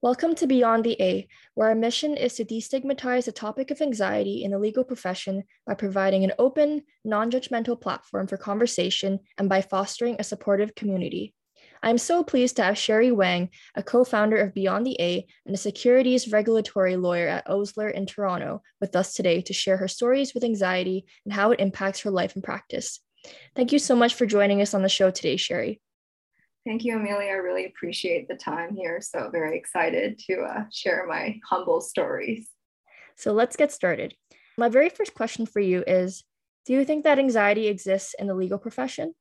Welcome to Beyond the A, where our mission is to destigmatize the topic of anxiety in the legal profession by providing an open, non judgmental platform for conversation and by fostering a supportive community. I'm so pleased to have Sherry Wang, a co founder of Beyond the A and a securities regulatory lawyer at Osler in Toronto, with us today to share her stories with anxiety and how it impacts her life and practice. Thank you so much for joining us on the show today, Sherry. Thank you, Amelia. I really appreciate the time here. So, very excited to uh, share my humble stories. So, let's get started. My very first question for you is Do you think that anxiety exists in the legal profession?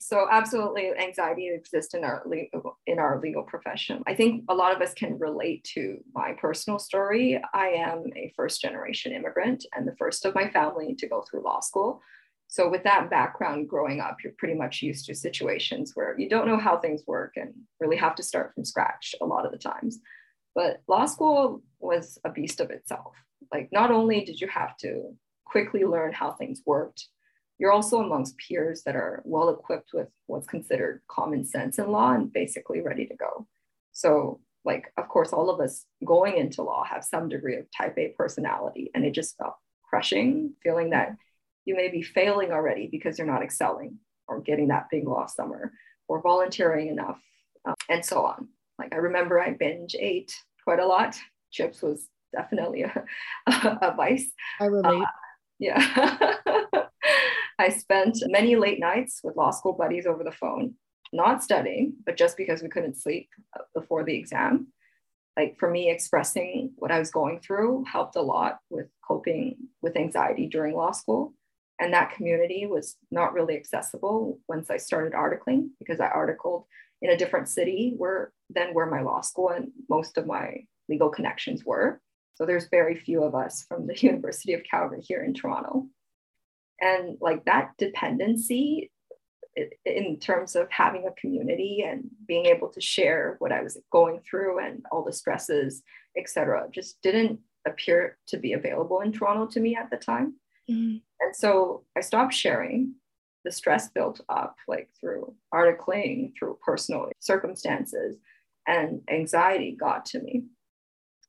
So, absolutely, anxiety exists in our legal in our legal profession. I think a lot of us can relate to my personal story. I am a first generation immigrant and the first of my family to go through law school. So, with that background growing up, you're pretty much used to situations where you don't know how things work and really have to start from scratch a lot of the times. But law school was a beast of itself. Like, not only did you have to quickly learn how things worked, you're also amongst peers that are well equipped with what's considered common sense in law and basically ready to go. So, like, of course, all of us going into law have some degree of type A personality, and it just felt crushing feeling that you may be failing already because you're not excelling or getting that big law summer or volunteering enough uh, and so on. Like I remember I binge ate quite a lot. Chips was definitely a, a vice. I relate. Uh, yeah. I spent many late nights with law school buddies over the phone, not studying, but just because we couldn't sleep before the exam. Like for me, expressing what I was going through helped a lot with coping with anxiety during law school and that community was not really accessible once I started articling because I articled in a different city where than where my law school and most of my legal connections were. So there's very few of us from the University of Calgary here in Toronto. And like that dependency in terms of having a community and being able to share what I was going through and all the stresses, et cetera, just didn't appear to be available in Toronto to me at the time. Mm-hmm. And so I stopped sharing. The stress built up, like through articling, through personal circumstances, and anxiety got to me.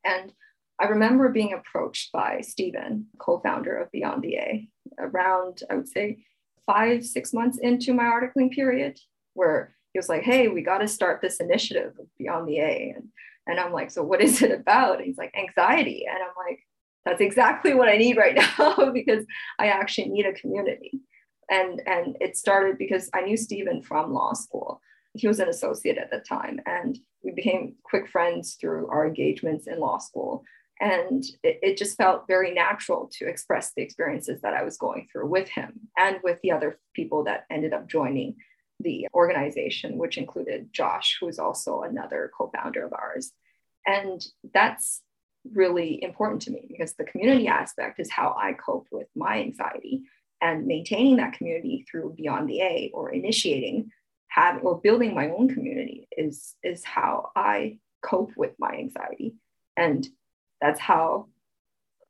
And I remember being approached by Stephen, co founder of Beyond the A, around, I would say, five, six months into my articling period, where he was like, Hey, we got to start this initiative Beyond the A. And, and I'm like, So what is it about? And he's like, Anxiety. And I'm like, that's exactly what I need right now because I actually need a community. And, and it started because I knew Stephen from law school. He was an associate at the time, and we became quick friends through our engagements in law school. And it, it just felt very natural to express the experiences that I was going through with him and with the other people that ended up joining the organization, which included Josh, who is also another co founder of ours. And that's really important to me because the community aspect is how I cope with my anxiety and maintaining that community through Beyond the A or initiating having or building my own community is is how I cope with my anxiety. And that's how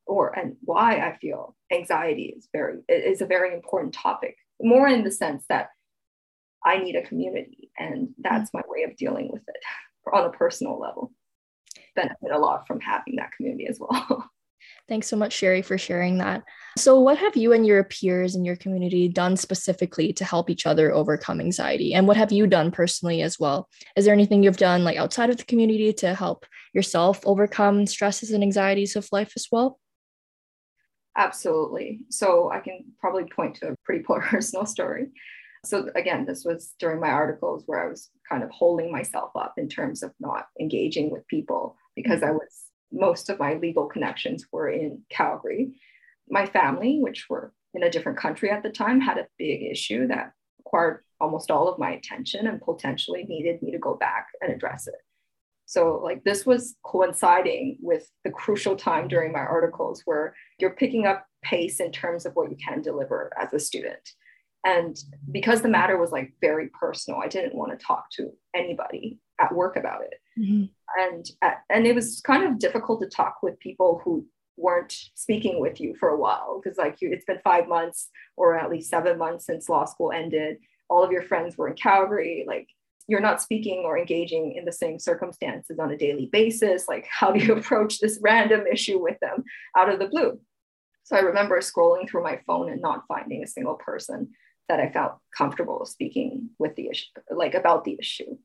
or and why I feel anxiety is very is a very important topic more in the sense that I need a community and that's mm-hmm. my way of dealing with it on a personal level benefit a lot from having that community as well. Thanks so much, Sherry, for sharing that. So, what have you and your peers in your community done specifically to help each other overcome anxiety? And what have you done personally as well? Is there anything you've done like outside of the community to help yourself overcome stresses and anxieties of life as well? Absolutely. So, I can probably point to a pretty personal story. So again, this was during my articles where I was kind of holding myself up in terms of not engaging with people because I was most of my legal connections were in Calgary. My family, which were in a different country at the time, had a big issue that required almost all of my attention and potentially needed me to go back and address it. So, like, this was coinciding with the crucial time during my articles where you're picking up pace in terms of what you can deliver as a student. And because the matter was like very personal, I didn't want to talk to anybody at work about it. Mm-hmm. And uh, and it was kind of difficult to talk with people who weren't speaking with you for a while because like you, it's been five months or at least seven months since law school ended. All of your friends were in Calgary. Like you're not speaking or engaging in the same circumstances on a daily basis. Like, how do you approach this random issue with them out of the blue? So I remember scrolling through my phone and not finding a single person that I felt comfortable speaking with the issue, like about the issue.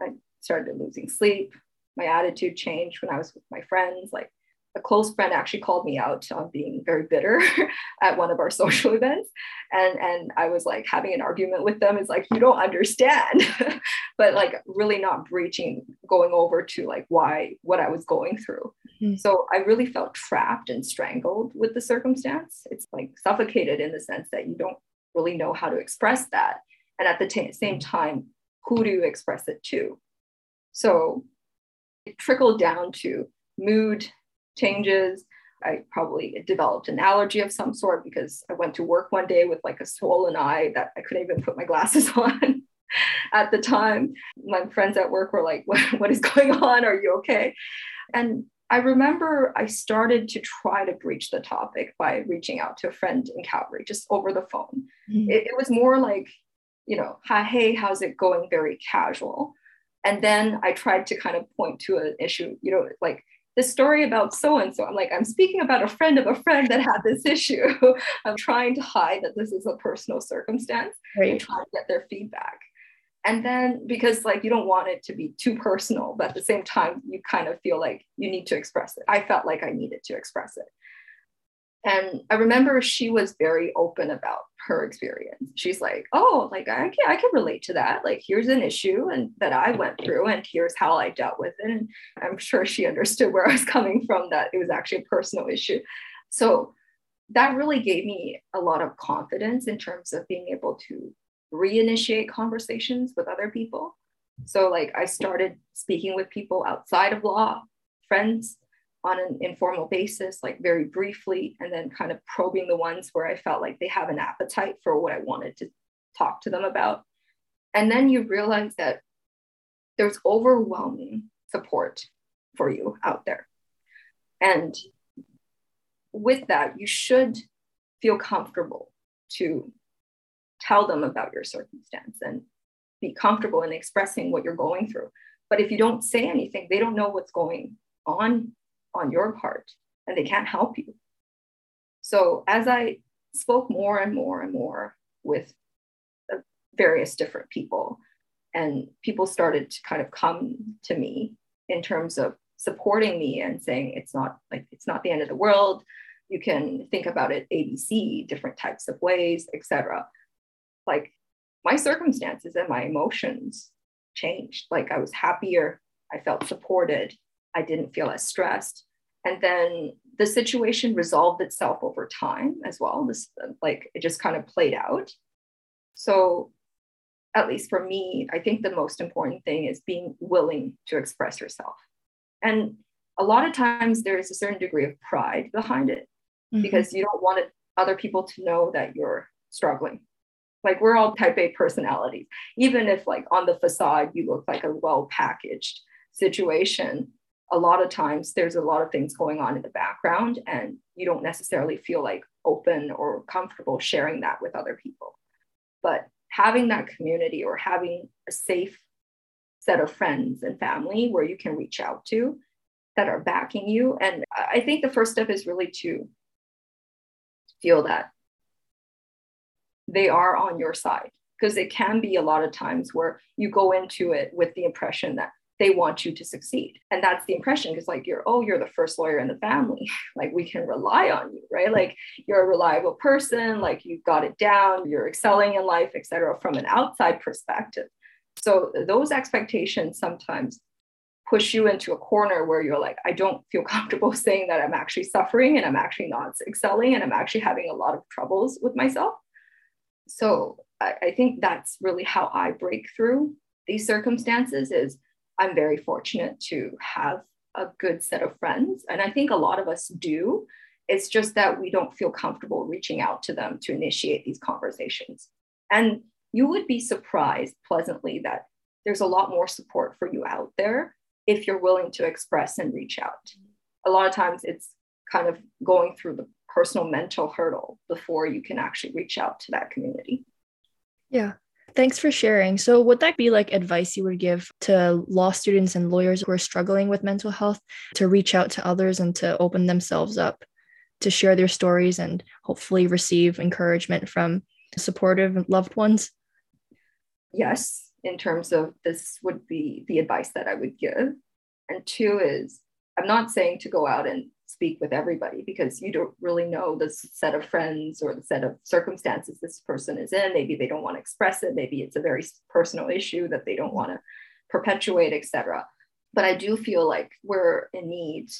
I started losing sleep. My attitude changed when I was with my friends. Like, a close friend actually called me out on being very bitter at one of our social events. And and i was like having an argument with them. It's like you don't understand. But like really not breaching going over to like why what i was going through. Mm-hmm. so i really felt trapped and strangled with the circumstance. It's like suffocated in the sense that you don't really know how to express that. And at the t- same time who do you express it to? So it trickled down to mood changes. I probably developed an allergy of some sort because I went to work one day with like a swollen eye that I couldn't even put my glasses on at the time. My friends at work were like, what, what is going on? Are you okay? And I remember I started to try to breach the topic by reaching out to a friend in Calgary just over the phone. Mm-hmm. It, it was more like, you know, hi, hey, how's it going? Very casual. And then I tried to kind of point to an issue, you know, like this story about so and so. I'm like, I'm speaking about a friend of a friend that had this issue. I'm trying to hide that this is a personal circumstance right. and try to get their feedback. And then because like you don't want it to be too personal, but at the same time, you kind of feel like you need to express it. I felt like I needed to express it. And I remember she was very open about her experience. She's like, "Oh, like I can I can relate to that. Like here's an issue and that I went through and here's how I dealt with it." And I'm sure she understood where I was coming from that it was actually a personal issue. So that really gave me a lot of confidence in terms of being able to reinitiate conversations with other people. So like I started speaking with people outside of law, friends, on an informal basis, like very briefly, and then kind of probing the ones where I felt like they have an appetite for what I wanted to talk to them about. And then you realize that there's overwhelming support for you out there. And with that, you should feel comfortable to tell them about your circumstance and be comfortable in expressing what you're going through. But if you don't say anything, they don't know what's going on on your part and they can't help you. So as I spoke more and more and more with uh, various different people, and people started to kind of come to me in terms of supporting me and saying it's not like it's not the end of the world. You can think about it ABC, different types of ways, etc. Like my circumstances and my emotions changed. Like I was happier, I felt supported, I didn't feel as stressed. And then the situation resolved itself over time as well. This like it just kind of played out. So at least for me, I think the most important thing is being willing to express yourself. And a lot of times there is a certain degree of pride behind it mm-hmm. because you don't want it, other people to know that you're struggling. Like we're all type A personalities. Even if like on the facade you look like a well packaged situation, a lot of times there's a lot of things going on in the background and you don't necessarily feel like open or comfortable sharing that with other people. But having that community or having a safe set of friends and family where you can reach out to that are backing you. And i think the first step is really to feel that they are on your side because it can be a lot of times where you go into it with the impression that they want you to succeed. And that's the impression because, like, you're, oh, you're the first lawyer in the family. like, we can rely on you, right? Like, you're a reliable person, like, you've got it down, you're excelling in life, etc. from an outside perspective. So, those expectations sometimes push you into a corner where you're like, I don't feel comfortable saying that I'm actually suffering and I'm actually not excelling and I'm actually having a lot of troubles with myself. So, I, I think that's really how I break through these circumstances is I'm very fortunate to have a good set of friends. And I think a lot of us do. It's just that we don't feel comfortable reaching out to them to initiate these conversations. And you would be surprised pleasantly that there's a lot more support for you out there if you're willing to express and reach out. A lot of times it's kind of going through the personal mental hurdle before you can actually reach out to that community. Yeah. Thanks for sharing. So, would that be like advice you would give to law students and lawyers who are struggling with mental health to reach out to others and to open themselves up to share their stories and hopefully receive encouragement from supportive loved ones? Yes, in terms of this would be the advice that I would give. And two is I'm not saying to go out and speak with everybody because you don't really know the set of friends or the set of circumstances this person is in. Maybe they don't want to express it. Maybe it's a very personal issue that they don't want to perpetuate, etc. But I do feel like we're in need.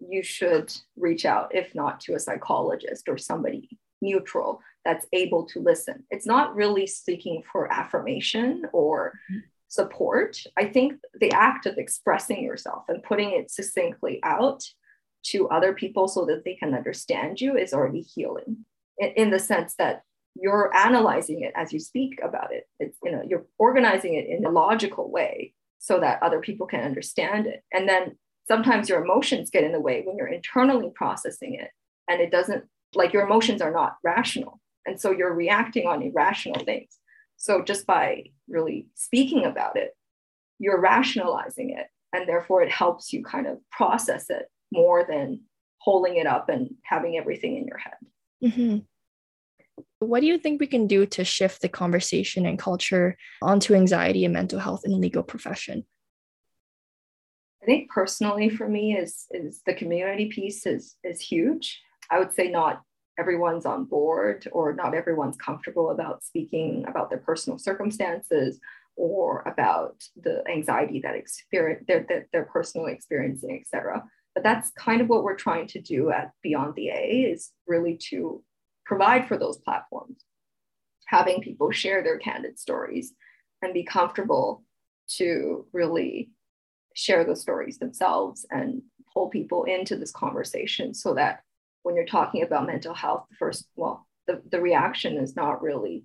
You should reach out, if not to a psychologist or somebody neutral that's able to listen. It's not really seeking for affirmation or support. I think the act of expressing yourself and putting it succinctly out to other people so that they can understand you is already healing in, in the sense that you're analyzing it as you speak about it. It's, you know, you're organizing it in a logical way so that other people can understand it. And then sometimes your emotions get in the way when you're internally processing it and it doesn't like your emotions are not rational. And so you're reacting on irrational things. So just by really speaking about it, you're rationalizing it. And therefore, it helps you kind of process it more than holding it up and having everything in your head. Mm-hmm. What do you think we can do to shift the conversation and culture onto anxiety and mental health in the legal profession? I think personally for me is is the community piece is is huge. I would say not everyone's on board or not everyone's comfortable about speaking about their personal circumstances or about the anxiety that experience they're, they're, they're personally experiencing, etc. But that's kind of what we're trying to do at Beyond the A is really to provide for those platforms, having people share their candid stories and be comfortable to really share those stories themselves and pull people into this conversation so that when you're talking about mental health, the first, well, the, the reaction is not really,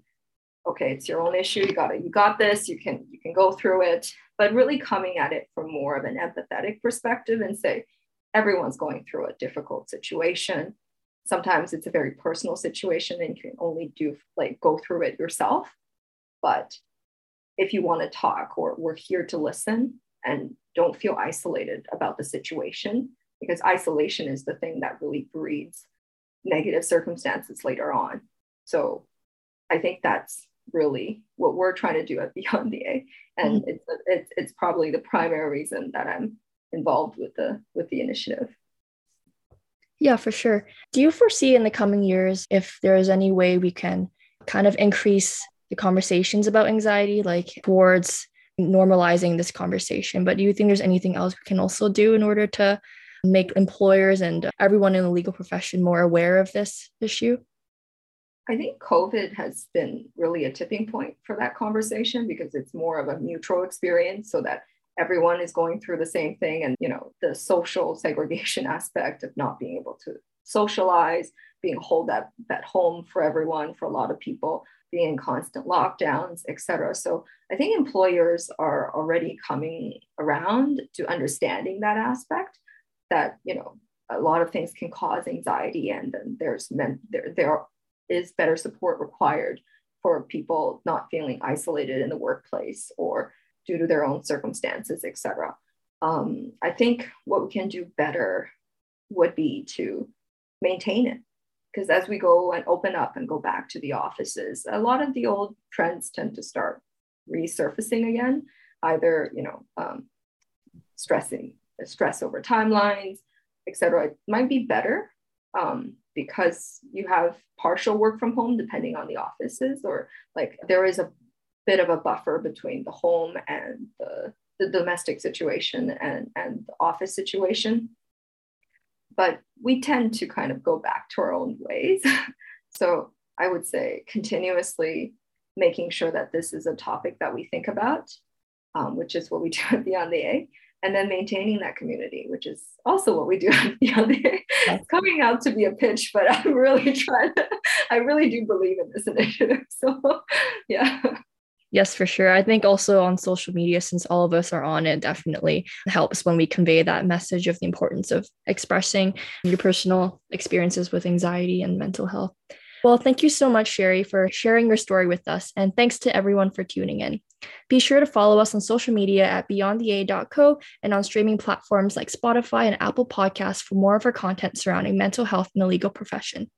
okay, it's your own issue. You got it. You got this. You can, you can go through it, but really coming at it from more of an empathetic perspective and say, everyone's going through a difficult situation. Sometimes it's a very personal situation and you can only do like go through it yourself. But if you want to talk or we're here to listen and don't feel isolated about the situation, because isolation is the thing that really breeds negative circumstances later on. So I think that's really what we're trying to do at Beyond the A. And mm-hmm. it's, it's, it's probably the primary reason that I'm involved with the with the initiative. Yeah, for sure. Do you foresee in the coming years if there is any way we can kind of increase the conversations about anxiety, like towards normalizing this conversation? But do you think there's anything else we can also do in order to make employers and everyone in the legal profession more aware of this issue? I think COVID has been really a tipping point for that conversation because it's more of a mutual experience so that everyone is going through the same thing and you know the social segregation aspect of not being able to socialize being holed at, at home for everyone for a lot of people being in constant lockdowns etc so i think employers are already coming around to understanding that aspect that you know a lot of things can cause anxiety and then there's men, there, there is better support required for people not feeling isolated in the workplace or due to their own circumstances, etc. Um, I think what we can do better would be to maintain it. Because as we go and open up and go back to the offices, a lot of the old trends tend to start resurfacing again, either, you know, um, stressing, stress over timelines, etc. It might be better um, because you have partial work from home depending on the offices or like there is a bit of a buffer between the home and the, the domestic situation and, and the office situation. But we tend to kind of go back to our own ways. so I would say continuously making sure that this is a topic that we think about, um, which is what we do at Beyond the A, and then maintaining that community, which is also what we do at Beyond the A. It's coming out to be a pitch, but I'm really trying to, I really do believe in this initiative. So yeah. Yes, for sure. I think also on social media, since all of us are on it, definitely helps when we convey that message of the importance of expressing your personal experiences with anxiety and mental health. Well, thank you so much, Sherry, for sharing your story with us. And thanks to everyone for tuning in. Be sure to follow us on social media at beyondthea.co and on streaming platforms like Spotify and Apple Podcasts for more of our content surrounding mental health in the legal profession.